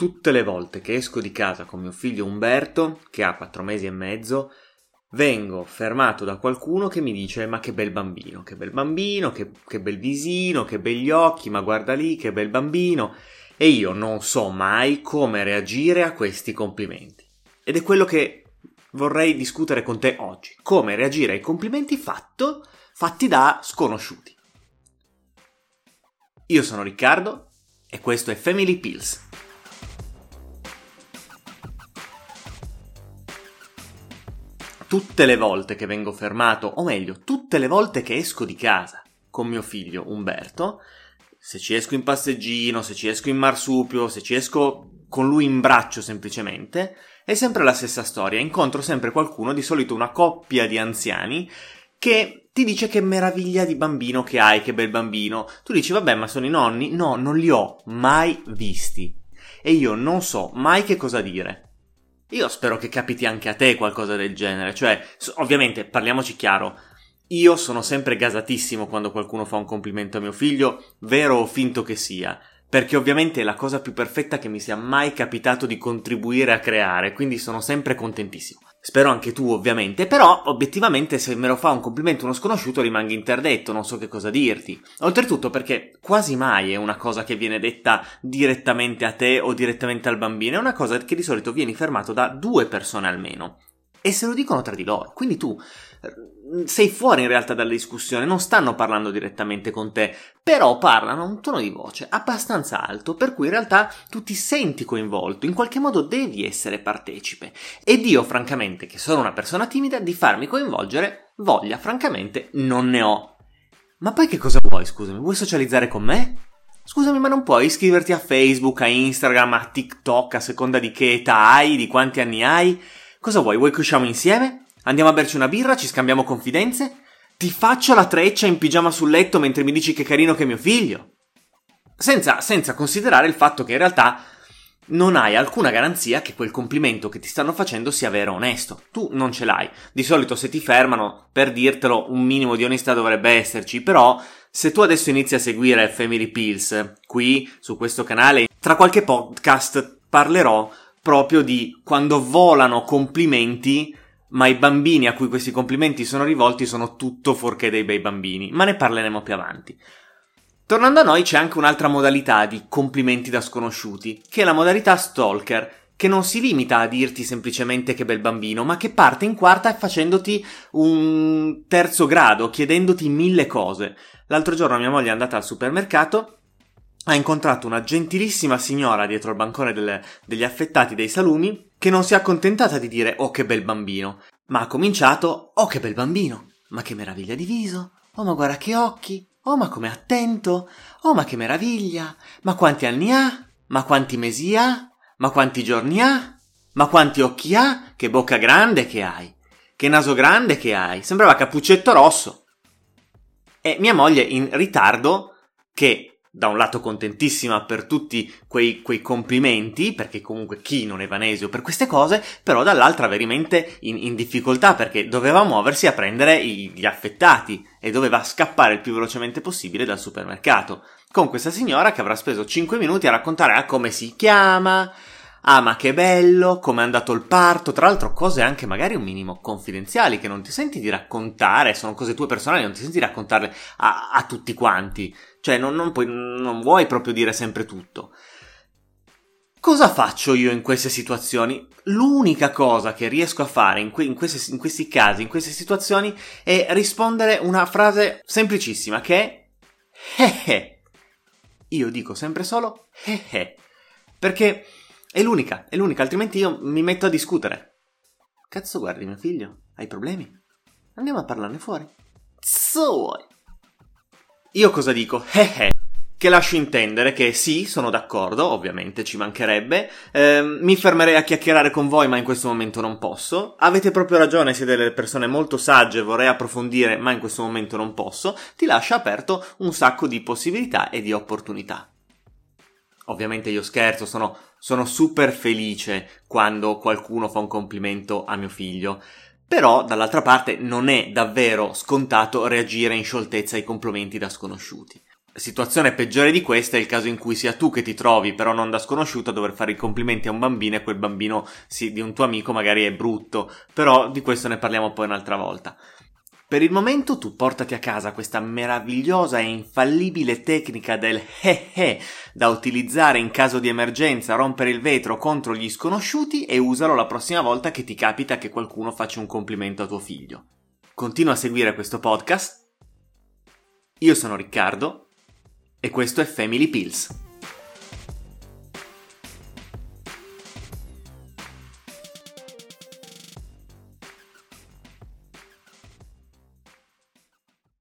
tutte le volte che esco di casa con mio figlio Umberto, che ha quattro mesi e mezzo, vengo fermato da qualcuno che mi dice ma che bel bambino, che bel bambino, che, che bel visino, che begli occhi, ma guarda lì, che bel bambino. E io non so mai come reagire a questi complimenti. Ed è quello che vorrei discutere con te oggi. Come reagire ai complimenti fatto, fatti da sconosciuti. Io sono Riccardo e questo è Family Pills. Tutte le volte che vengo fermato, o meglio, tutte le volte che esco di casa con mio figlio Umberto, se ci esco in passeggino, se ci esco in marsupio, se ci esco con lui in braccio semplicemente, è sempre la stessa storia. Incontro sempre qualcuno, di solito una coppia di anziani, che ti dice che meraviglia di bambino che hai, che bel bambino. Tu dici, vabbè, ma sono i nonni? No, non li ho mai visti. E io non so mai che cosa dire. Io spero che capiti anche a te qualcosa del genere, cioè, ovviamente, parliamoci chiaro, io sono sempre gasatissimo quando qualcuno fa un complimento a mio figlio, vero o finto che sia, perché ovviamente è la cosa più perfetta che mi sia mai capitato di contribuire a creare, quindi sono sempre contentissimo. Spero anche tu, ovviamente, però obiettivamente se me lo fa un complimento uno sconosciuto rimango interdetto, non so che cosa dirti. Oltretutto perché quasi mai è una cosa che viene detta direttamente a te o direttamente al bambino, è una cosa che di solito vieni fermato da due persone almeno. E se lo dicono tra di loro. Quindi tu eh, sei fuori in realtà dalla discussione, non stanno parlando direttamente con te, però parlano a un tono di voce abbastanza alto, per cui in realtà tu ti senti coinvolto, in qualche modo devi essere partecipe. Ed io, francamente, che sono una persona timida, di farmi coinvolgere, voglia, francamente, non ne ho. Ma poi che cosa vuoi, scusami? Vuoi socializzare con me? Scusami, ma non puoi iscriverti a Facebook, a Instagram, a TikTok, a seconda di che età hai, di quanti anni hai? Cosa vuoi? Vuoi che usciamo insieme? Andiamo a berci una birra? Ci scambiamo confidenze? Ti faccio la treccia in pigiama sul letto mentre mi dici che carino che è mio figlio? Senza, senza considerare il fatto che in realtà non hai alcuna garanzia che quel complimento che ti stanno facendo sia vero o onesto. Tu non ce l'hai. Di solito se ti fermano per dirtelo un minimo di onestà dovrebbe esserci, però se tu adesso inizi a seguire Family Pills qui su questo canale, tra qualche podcast parlerò proprio di quando volano complimenti, ma i bambini a cui questi complimenti sono rivolti sono tutto fuorché dei bei bambini, ma ne parleremo più avanti. Tornando a noi c'è anche un'altra modalità di complimenti da sconosciuti, che è la modalità stalker, che non si limita a dirti semplicemente che bel bambino, ma che parte in quarta facendoti un terzo grado, chiedendoti mille cose. L'altro giorno mia moglie è andata al supermercato ha incontrato una gentilissima signora dietro il bancone delle, degli affettati dei salumi che non si è accontentata di dire oh che bel bambino, ma ha cominciato oh che bel bambino, ma che meraviglia di viso, oh ma guarda che occhi, oh ma come attento, oh ma che meraviglia, ma quanti anni ha, ma quanti mesi ha, ma quanti giorni ha, ma quanti occhi ha, che bocca grande che hai, che naso grande che hai, sembrava Cappuccetto Rosso. E mia moglie in ritardo che da un lato contentissima per tutti quei, quei, complimenti, perché comunque chi non è vanesio per queste cose, però dall'altra veramente in, in difficoltà perché doveva muoversi a prendere i, gli affettati e doveva scappare il più velocemente possibile dal supermercato. Con questa signora che avrà speso 5 minuti a raccontare a come si chiama, ah ma che bello, come è andato il parto, tra l'altro cose anche magari un minimo confidenziali che non ti senti di raccontare, sono cose tue personali, non ti senti di raccontarle a, a tutti quanti. Cioè, non, non, puoi, non vuoi proprio dire sempre tutto. Cosa faccio io in queste situazioni? L'unica cosa che riesco a fare in, que- in, queste, in, questi casi, in queste situazioni, è rispondere una frase semplicissima che è eh eh. Io dico sempre solo eh eh. Perché è l'unica, è l'unica, altrimenti io mi metto a discutere. Cazzo guardi mio figlio? Hai problemi? Andiamo a parlarne fuori. Vuoi. Io cosa dico? Eh eh. Che lascio intendere che sì, sono d'accordo, ovviamente ci mancherebbe. Eh, mi fermerei a chiacchierare con voi, ma in questo momento non posso. Avete proprio ragione, siete delle persone molto sagge, vorrei approfondire, ma in questo momento non posso. Ti lascia aperto un sacco di possibilità e di opportunità. Ovviamente io scherzo, sono, sono super felice quando qualcuno fa un complimento a mio figlio. Però, dall'altra parte, non è davvero scontato reagire in scioltezza ai complimenti da sconosciuti. Situazione peggiore di questa è il caso in cui sia tu che ti trovi, però non da sconosciuto, a dover fare i complimenti a un bambino e quel bambino sì, di un tuo amico magari è brutto, però di questo ne parliamo poi un'altra volta. Per il momento tu portati a casa questa meravigliosa e infallibile tecnica del he he da utilizzare in caso di emergenza, rompere il vetro contro gli sconosciuti e usalo la prossima volta che ti capita che qualcuno faccia un complimento a tuo figlio. Continua a seguire questo podcast. Io sono Riccardo e questo è Family Pills.